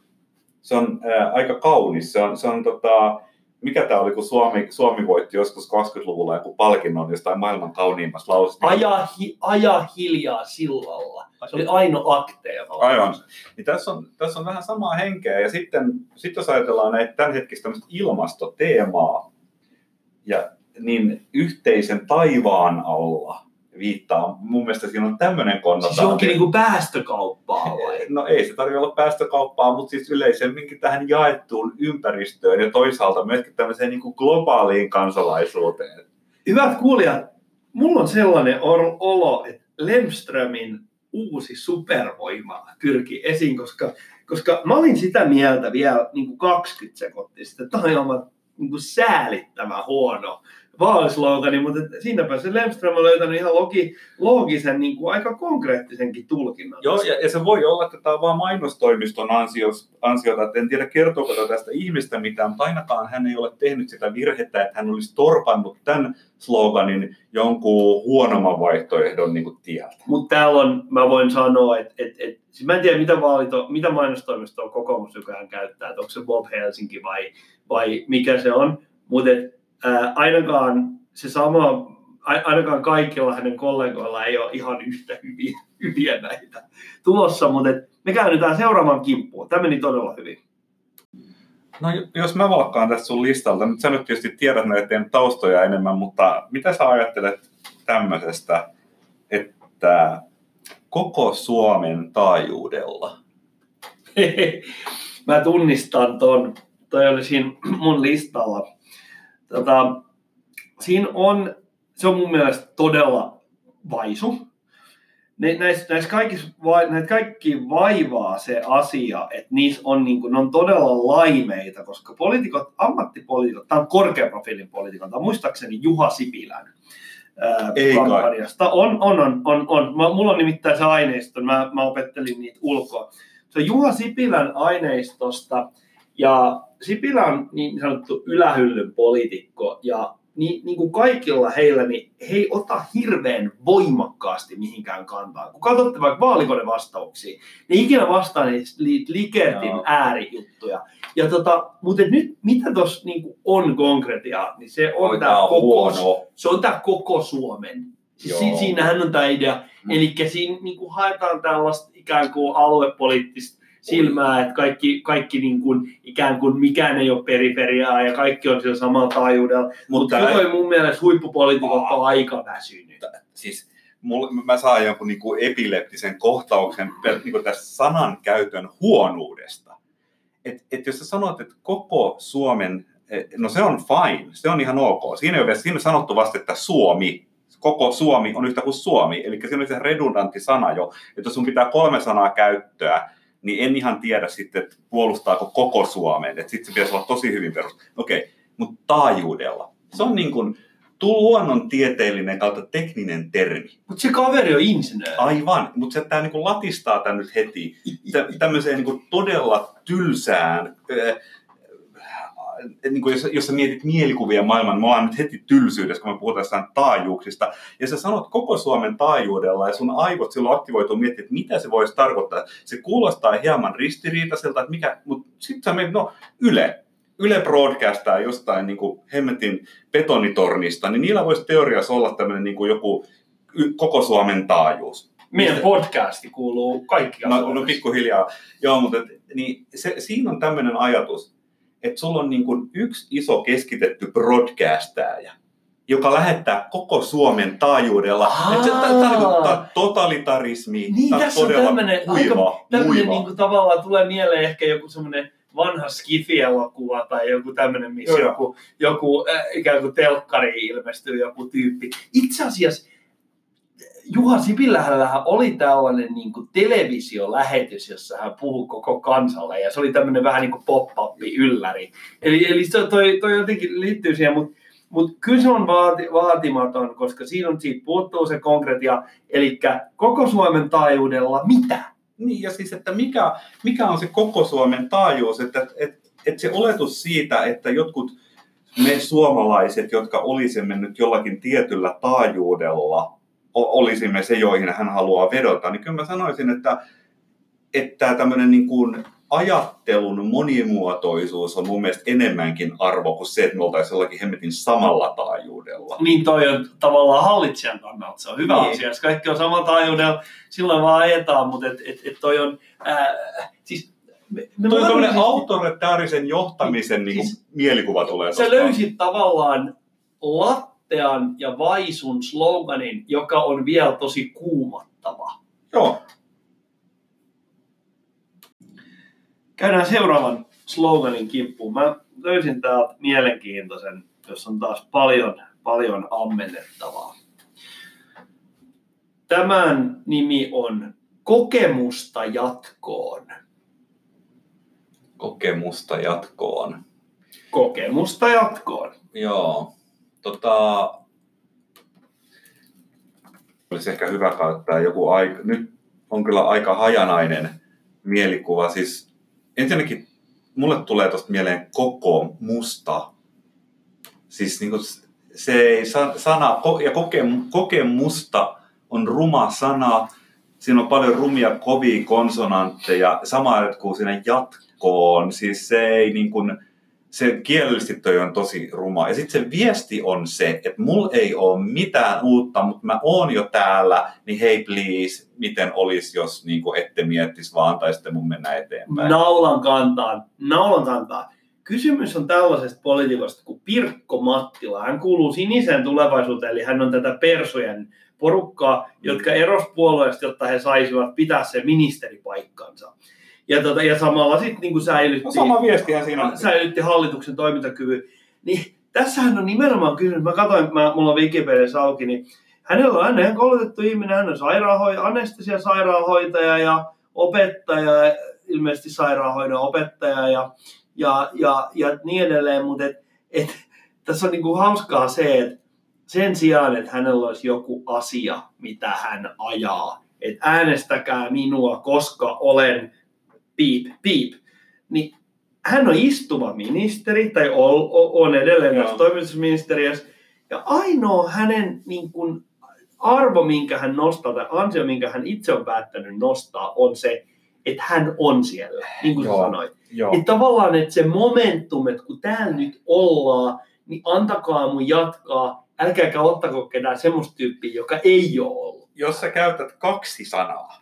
Se on ää, aika kaunis. Se on, se on tota, mikä tämä oli, kun Suomi, Suomi voitti joskus 20-luvulla joku palkinnon jostain maailman kauniimmasta lausesta. Aja, hi, aja hiljaa sillalla. Se oli Aino Akteeva. Aivan. Niin tässä, on, tässä on vähän samaa henkeä. Ja sitten sit jos ajatellaan näitä tämänhetkistä tämmöistä ilmastoteemaa, ja, niin yhteisen taivaan alla viittaa. Mun mielestä siinä on tämmöinen Siis konnotaatio. jonkin niin kuin päästökauppaa vai? No ei se tarvitse olla päästökauppaa, mutta siis yleisemminkin tähän jaettuun ympäristöön ja toisaalta myöskin tämmöiseen niin kuin globaaliin kansalaisuuteen. Hyvät kuulijat, mulla on sellainen olo, että Lemströmin uusi supervoima pyrkii esiin, koska, koska mä olin sitä mieltä vielä niin kuin 20 sekuntia sitten, että tämä on aivan niin kuin säälittävä huono vaalislogani, mutta siinäpä se Lemström on löytänyt ihan logi, loogisen, niin kuin aika konkreettisenkin tulkinnan. Joo, ja, ja, se voi olla, että tämä on vaan mainostoimiston ansios, ansiota, että en tiedä kertooko tästä ihmistä mitään, mutta ainakaan hän ei ole tehnyt sitä virhettä, että hän olisi torpannut tämän sloganin jonkun huonomman vaihtoehdon niin kuin tieltä. Mutta täällä on, mä voin sanoa, että et, et, siis mä en tiedä mitä, vaalito, mitä mainostoimistoa kokoomus nykyään käyttää, että onko se Bob Helsinki vai, vai mikä se on, mutta ää, ainakaan se sama, ainakaan kaikilla hänen kollegoilla ei ole ihan yhtä hyviä, hyviä näitä tulossa, mutta et me käännytään seuraavan kimppuun. Tämä meni todella hyvin. No jos mä valkkaan tästä sun listalta, nyt sä nyt tietysti tiedät teidän taustoja enemmän, mutta mitä sä ajattelet tämmöisestä, että koko Suomen taajuudella? mä tunnistan ton, toi oli siinä mun listalla. Tota, siinä on, se on mun mielestä todella vaisu. Ne, näissä, näissä kaikissa, näitä kaikki vaivaa se asia, että niissä on, niin kuin, ne on todella laimeita, koska poliitikot, ammattipoliitikot, tämä on korkean profiilin poliitikot, tämä on muistaakseni Juha Sipilän ää, Ei kai. kampanjasta. On, on, on, on, on. Mä, mulla on nimittäin se aineisto, mä, mä opettelin niitä ulkoa. Se Juha Sipilän aineistosta, ja Sipilä on niin sanottu ylähyllyn poliitikko, ja niin, niin kuin kaikilla heillä, niin he ei ota hirveän voimakkaasti mihinkään kantaa. Kun katsotte vaikka vaalikonevastauksia, ne ikinä vastaa niitä li- Likertin Joo. äärijuttuja. Ja tota, mutta nyt mitä tuossa niin on konkretiaa, niin se on Oi, tämä koko, huono. se on tämä koko Suomen. Siis si- siinähän on tämä idea. Mm. Eli siinä niin kuin haetaan tällaista ikään kuin aluepoliittista silmää, että kaikki, kaikki niin kuin, ikään kuin mikään ei ole periferiaa ja kaikki on sillä samalla taajuudella. Mutta Mut kyllä mun mielestä huippupoliitikot on aika väsynyt. siis mulla, mä saan jonkun niin kuin epileptisen kohtauksen per- niin kuin tästä sanan käytön huonuudesta. Et, et jos sä sanot, että koko Suomen, eh, no se on fine, se on ihan ok. Siinä ei ole, siinä on sanottu vasta, että Suomi, koko Suomi on yhtä kuin Suomi. Eli siinä on se redundantti sana jo, että jos sun pitää kolme sanaa käyttöä, niin en ihan tiedä sitten, että puolustaako koko Suomen. Että sitten se pitäisi olla tosi hyvin perus. Okei, mutta taajuudella. Se on niin kuin luonnontieteellinen kautta tekninen termi. Mutta se kaveri on insinööri. Aivan, mutta se tämä niinku latistaa tämän nyt heti tä, tämmöiseen niinku todella tylsään, niin kuin jos, jos sä mietit mielikuvia maailman, mä oon nyt heti tylsyydessä, kun me puhutaan jostain taajuuksista, ja sä sanot koko Suomen taajuudella, ja sun aivot silloin aktivoituu miettiä, että mitä se voisi tarkoittaa. Se kuulostaa hieman ristiriitaiselta, että mikä, mutta sitten sä mietit, no Yle, Yle broadcastaa jostain niin kuin hemmetin betonitornista, niin niillä voisi teoriassa olla tämmöinen niin kuin joku koko Suomen taajuus. Meidän podcasti kuuluu kaikkia No, no pikkuhiljaa. Joo, mutta et, niin se, siinä on tämmöinen ajatus, että sulla on niin kuin yksi iso keskitetty broadcastaja, joka lähettää koko Suomen taajuudella. Se, on niinku- totalitarismi, Niin, tässä on tämmönen kuiva, Tämmöinen niin kuin, tavallaan tulee mieleen ehkä joku semmoinen vanha skifi-elokuva tai joku tämmöinen, missä joo. joku, joku äh, ikään kuin telkkari ilmestyy joku tyyppi. Itse asiassa Juha Sipillähän oli tällainen niin kuin televisiolähetys, jossa hän puhui koko kansalle ja se oli tämmöinen vähän niin kuin pop-up ylläri. Eli, eli se, toi, toi jotenkin liittyy siihen, mutta mutta kyllä se on vaati, vaatimaton, koska siinä on, siitä puuttuu se konkretia, eli koko Suomen taajuudella mitä? Niin, ja siis, että mikä, mikä on se koko Suomen taajuus, että et, et se oletus siitä, että jotkut me suomalaiset, jotka olisimme nyt jollakin tietyllä taajuudella, olisimme se, joihin hän haluaa vedota, niin kyllä mä sanoisin, että, että tämmöinen niin kuin ajattelun monimuotoisuus on mun mielestä enemmänkin arvo kuin se, että me oltaisiin jollakin hemmetin samalla taajuudella. Niin toi on tavallaan hallitsijan kannalta, se on hyvä Niin. niin. asia. Jos kaikki on sama taajuudella, silloin vaan ajetaan, mutta et, et, et toi on, ää, siis me, me Tuo tämmöinen autoritaarisen johtamisen niin kuin Siis- mielikuva tulee sä tosta. löysit tavallaan lattean ja vaisun sloganin, joka on vielä tosi kuumattava. Joo, Käydään seuraavan sloganin kimppuun. Mä löysin täältä mielenkiintoisen, jos on taas paljon, paljon ammennettavaa. Tämän nimi on Kokemusta jatkoon. kokemusta jatkoon. Kokemusta jatkoon. Joo. Tota, olisi ehkä hyvä käyttää joku aika, nyt on kyllä aika hajanainen mielikuva. Siis ensinnäkin mulle tulee tuosta mieleen koko musta. Siis niin kuin se ei sa- sana, ja koke, kokemusta on ruma sana. Siinä on paljon rumia kovia konsonantteja, samaan kuin siinä jatkoon. Siis se ei niin kuin, se kielellisesti toi on tosi ruma. Ja sitten se viesti on se, että mulla ei ole mitään uutta, mutta mä oon jo täällä, niin hei please, miten olisi, jos niin kuin ette miettis vaan, tai sitten mun mennä eteenpäin. Naulan kantaan. Naulan kantaan. Kysymys on tällaisesta poliitikosta kuin Pirkko Mattila. Hän kuuluu siniseen tulevaisuuteen, eli hän on tätä persojen porukkaa, jotka eros puolueesta, jotta he saisivat pitää sen ministeripaikkansa. Ja, tota, ja samalla sitten niin säilytti, No sama viestihän siinä on. säilytti hallituksen toimintakyvyn. Niin tässähän on nimenomaan kysymys. Mä katsoin, mä, mulla on Wikipediassa auki, niin hänellä on on koulutettu ihminen, hän on sairaanhoi, anestesiasairaanhoitaja ja opettaja, ilmeisesti sairaanhoidon opettaja ja, ja, ja, ja niin edelleen, mutta et, et, tässä on niinku hauskaa se, että sen sijaan, että hänellä olisi joku asia, mitä hän ajaa, että äänestäkää minua, koska olen piip, piip, niin hän on istuva ministeri, tai on, on edelleen Joo. toimitusministeriössä, ja ainoa hänen niin kuin, arvo, minkä hän nostaa, tai ansio, minkä hän itse on päättänyt nostaa, on se, että hän on siellä, niin kuin Joo. sanoit. Joo. Niin tavallaan, että se momentum, että kun täällä nyt ollaan, niin antakaa mun jatkaa, älkääkä ottako ketään semmoista tyyppiä, joka ei ole ollut. jos sä käytät kaksi sanaa,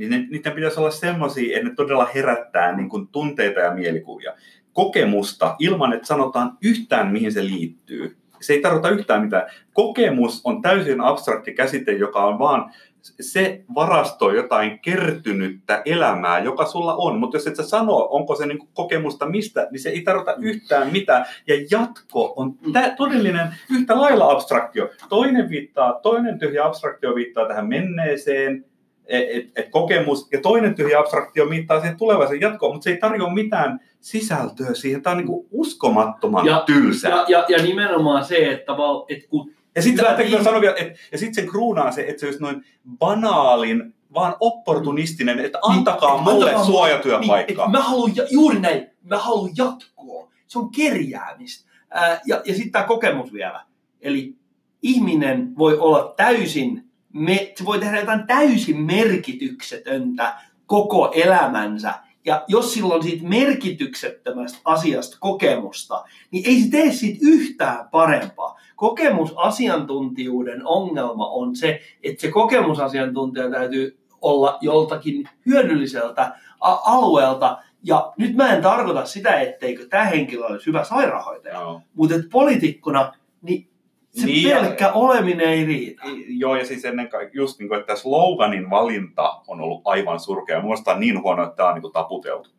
niin ne, niiden pitäisi olla semmoisia, että ne todella herättää niin kuin tunteita ja mielikuvia. Kokemusta ilman, että sanotaan yhtään, mihin se liittyy. Se ei tarkoita yhtään mitään. Kokemus on täysin abstrakti käsite, joka on vaan se varastoi jotain kertynyttä elämää, joka sulla on. Mutta jos et sä sano, onko se niinku kokemusta mistä, niin se ei tarkoita yhtään mitään. Ja jatko on tä- todellinen yhtä lailla abstraktio. Toinen viittaa, toinen tyhjä abstraktio viittaa tähän menneeseen, et, et, et kokemus, ja toinen tyhjä abstraktio viittaa siihen tulevaisen jatkoon, mutta se ei tarjoa mitään sisältöä siihen. Tämä on niinku uskomattoman Ja- tylsä. Ja, ja, ja nimenomaan se, että, val, että kun Ja sitten ihmiset- sanon vielä, että, ja sitten sen kruunaa se, että se olisi noin banaalin, vaan opportunistinen, että antakaa Niin, mulle antakaa suojatyöpaikka. Niin, mä haluan, juuri näin, mä haluan jatkoa. Se on kerjäämistä. Ää, ja ja sitten tämä kokemus vielä. Eli ihminen voi olla täysin, me, se voi tehdä jotain täysin merkityksetöntä koko elämänsä. Ja jos sillä on siitä merkityksettömästä asiasta kokemusta, niin ei se tee siitä yhtään parempaa. Kokemusasiantuntijuuden ongelma on se, että se kokemusasiantuntija täytyy olla joltakin hyödylliseltä alueelta. Ja nyt mä en tarkoita sitä, etteikö tämä henkilö olisi hyvä sairaanhoitaja, Joo. mutta poliitikkona, niin se Niin, niin, ja- pelkkä oleminen ei riitä. Joo, ja siis ennen kaikkea just niin kuin, että sloganin valinta on ollut aivan surkea. On niin huono, että tämä on niin kuin taputeltu.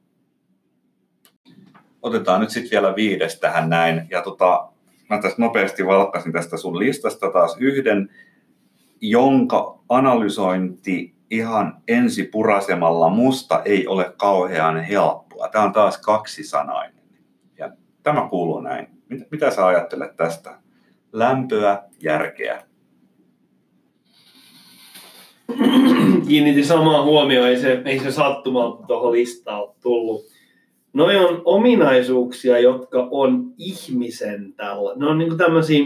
Otetaan nyt sitten vielä viides tähän näin. Ja tota, mä tässä nopeasti valkkasin tästä sun listasta taas yhden, jonka analysointi ihan ensi purasemalla musta ei ole kauhean helppoa. Tämä on taas kaksisanainen. Ja tämä kuuluu näin. Mitä, mitä sä ajattelet tästä? Lämpöä, järkeä. Kiinnitin samaa huomioon, ei se, ei se sattumalta tuohon listaan tullut. Noi on ominaisuuksia, jotka on ihmisen tällä. Ne on niin tämmöisiä,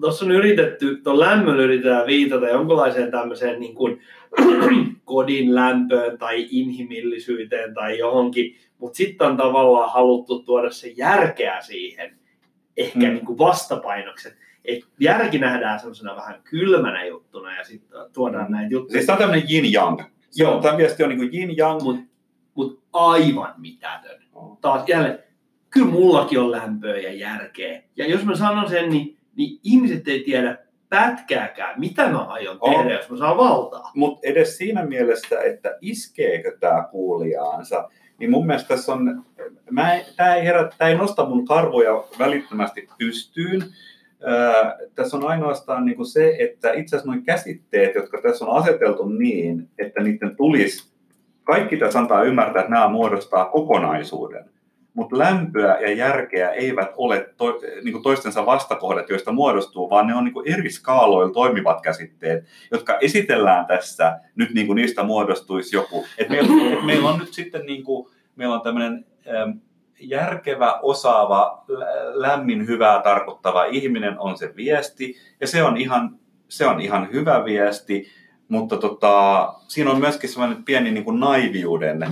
tuossa on yritetty, tuon lämmöllä yritetään viitata jonkinlaiseen tämmöiseen niin kuin, kodin lämpöön tai inhimillisyyteen tai johonkin, mutta sitten on tavallaan haluttu tuoda se järkeä siihen, ehkä Mm. niin kuin vastapainokset. Et järki nähdään semmoisena vähän kylmänä juttuna ja sitten tuodaan Mm. näitä juttuja. Siis tämä on tämmöinen yin-yang. Joo. Joo. Tämä viesti on niin kuin yin-yang. Mutta mut aivan mitätön. Joo. Taas jälleen, kyllä mullakin on lämpöä ja järkeä. Ja jos mä sanon sen, niin, niin ihmiset ei tiedä pätkääkään, mitä mä aion On. tehdä, jos mä saan valtaa. Mutta edes siinä mielessä, että iskeekö tämä kuulijaansa, niin mun mielestä tässä on, mä, tämä ei, herä, tää ei nosta mun karvoja välittömästi pystyyn. Ää, tässä on ainoastaan niin kuin se, että itse asiassa nuo käsitteet, jotka tässä on aseteltu niin, että niiden tulisi, kaikki tässä antaa ymmärtää, että nämä muodostaa kokonaisuuden. Mutta lämpöä ja järkeä eivät ole to, niin kuin toistensa vastakohdat, joista muodostuu, vaan ne on niin kuin eri skaaloilla toimivat käsitteet, jotka esitellään tässä, nyt niin kuin niistä muodostuisi joku. Et meillä, et meillä on nyt sitten niin kuin, meillä on tämmöinen ähm, järkevä, osaava, lä- lämmin, hyvää tarkoittava ihminen on se viesti, ja se on ihan, se on ihan hyvä viesti, mutta tota, siinä on myöskin sellainen pieni niin kuin naiviuden.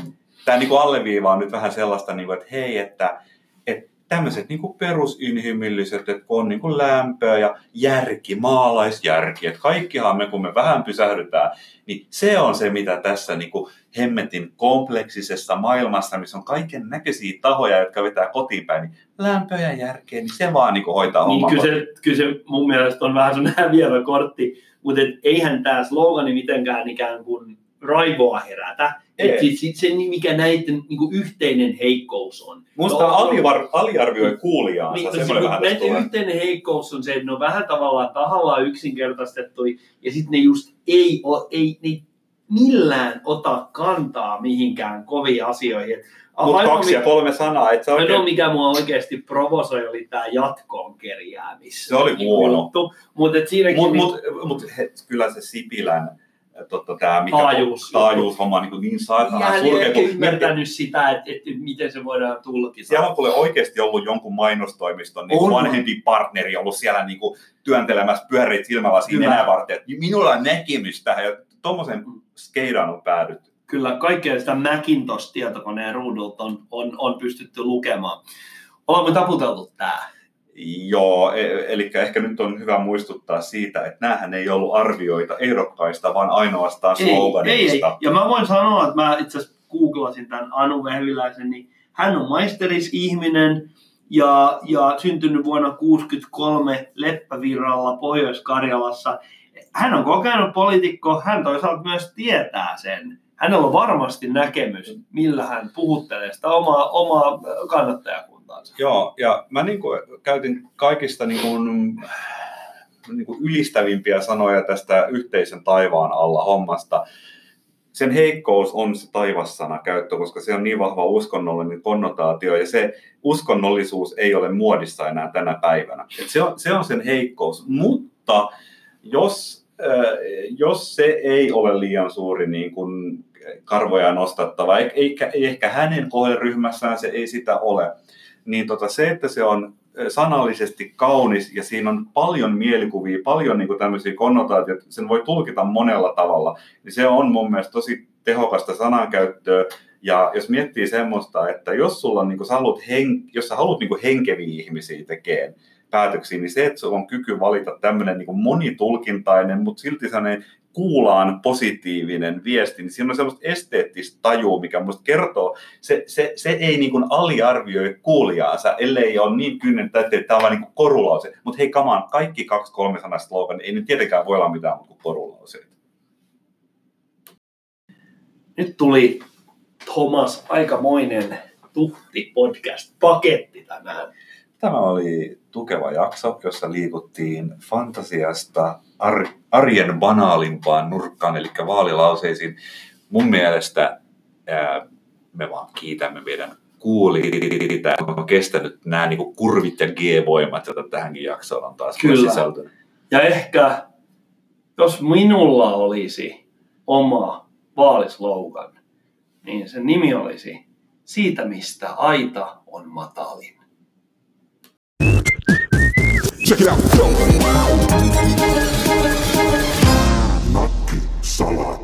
Tämä niin kuin alleviivaa nyt vähän sellaista, niin kuin, että hei, että, että tämmöiset niin kuin perusinhimilliset, että kun on niin kuin lämpöä ja järki, maalaisjärki, että kaikkihan me, kun me vähän pysähdytään, niin se on se, mitä tässä niin kuin hemmetin kompleksisessa maailmassa, missä on kaiken näköisiä tahoja, jotka vetää kotiin päin, niin lämpöä ja järkeä, niin se vaan niin kuin hoitaa Niin homman. kyllä se, kyllä se mun mielestä on vähän sellainen häviävä kortti, mutta et eihän tämä slogani mitenkään ikään kuin raivoa herätä. Et sit, sit se, mikä näiden niin kuin yhteinen heikkous on. Musta No, alivar, aliarvioi kuulijaansa, Niin, semmoinen siis vähän näiden tulee. yhteinen heikkous on se, että ne on vähän tavallaan tahallaan yksinkertaistettu ja sitten ne just ei, o, ei ne millään ota kantaa mihinkään koviin asioihin. Mutta kaksi ja kolme sanaa, et sä Ainoa, oikein... mikä mua oikeasti provosoi, oli tämä jatkoon kerjäämis. Se oli huono. Mutta siinäkin... Mut, mut, mut kyllä se Sipilän totta, tää, mikä Taajuus. taajuushomma on niin, niin saatana kun ymmärtänyt sitä, että, että miten se voidaan tulkita. Siellä on kuule oikeasti ollut jonkun mainostoimiston niin On. vanhempi partneri ollut siellä niin kuin, työntelemässä pyöreitä silmälasiin Kyllä. nenää varten, että minulla on näkemys tähän. Ja tuommoisen skeidaan on päädytty. Kyllä kaikkea sitä Macintosh-tietokoneen ruudulta on, on, on pystytty lukemaan. Ollaanko taputeltu tää? Joo, e- eli ehkä nyt on hyvä muistuttaa siitä, että näähän ei ollut arvioita ehdokkaista, vaan ainoastaan Ei, ei, ei. sloganista. Ja mä voin sanoa, että mä itse asiassa googlasin tämän Anu Vehviläisen, niin hän on maisterisihminen ja, ja syntynyt vuonna 1963 Leppävirralla Pohjois-Karjalassa. Hän on kokenut poliitikko, hän toisaalta myös tietää sen. Hänellä on varmasti näkemys, millä hän puhuttelee sitä omaa, omaa kannattajakuntaansa. Joo, ja mä niin kuin käytin kaikista niin kuin, niin kuin ylistävimpiä sanoja tästä yhteisen taivaan alla hommasta. Sen heikkous on se taivassana käyttö, koska se on niin vahva uskonnollinen konnotaatio, ja se uskonnollisuus ei ole muodissa enää tänä päivänä. Et se, on, se on sen heikkous, mutta jos, äh, jos se ei ole liian suuri niin kuin karvoja nostattava, eikä, ei ehkä hänen kohderyhmässään se ei sitä ole, niin tota, se, että se on sanallisesti kaunis ja siinä on paljon mielikuvia, paljon niin tämmöisiä konnotaatioita, sen voi tulkita monella tavalla, niin se on mun mielestä tosi tehokasta sanankäyttöä. Ja jos miettii semmoista, että jos, sulla on, niin sä haluat hen, jos sä haluat niin henkeviä ihmisiä tekemään päätöksiä, niin se, että sulla on kyky valita tämmöinen niin monitulkintainen, mutta silti sellainen kuulaan positiivinen viesti, niin siinä on semmoista esteettistä tajua, mikä musta kertoo, se, se, se ei niin kuin aliarvioi kuulijaansa, ellei ole niin kynnen täyttä, että tämä on niin kuin korulause. Mutta hei, kamaan, kaikki kaksi kolme sanasta slogan, ei nyt tietenkään voi olla mitään muuta kuin korulauseita. Nyt tuli Thomas aikamoinen tuhti podcast paketti tänään. Tämä oli tukeva jakso, jossa liikuttiin fantasiasta ar- arjen banaalimpaan nurkkaan, eli vaalilauseisiin. Mun mielestä ää, me vaan kiitämme meidän kuulijoita, on kestänyt nämä niin kuin kurvit ja G-voimat, joita tähänkin jaksoon on taas Kyllä. sisältynyt. Ja ehkä, jos minulla olisi oma vaalislogan, niin sen nimi olisi Siitä, mistä aita on matalin. Check it out. Go. Salah.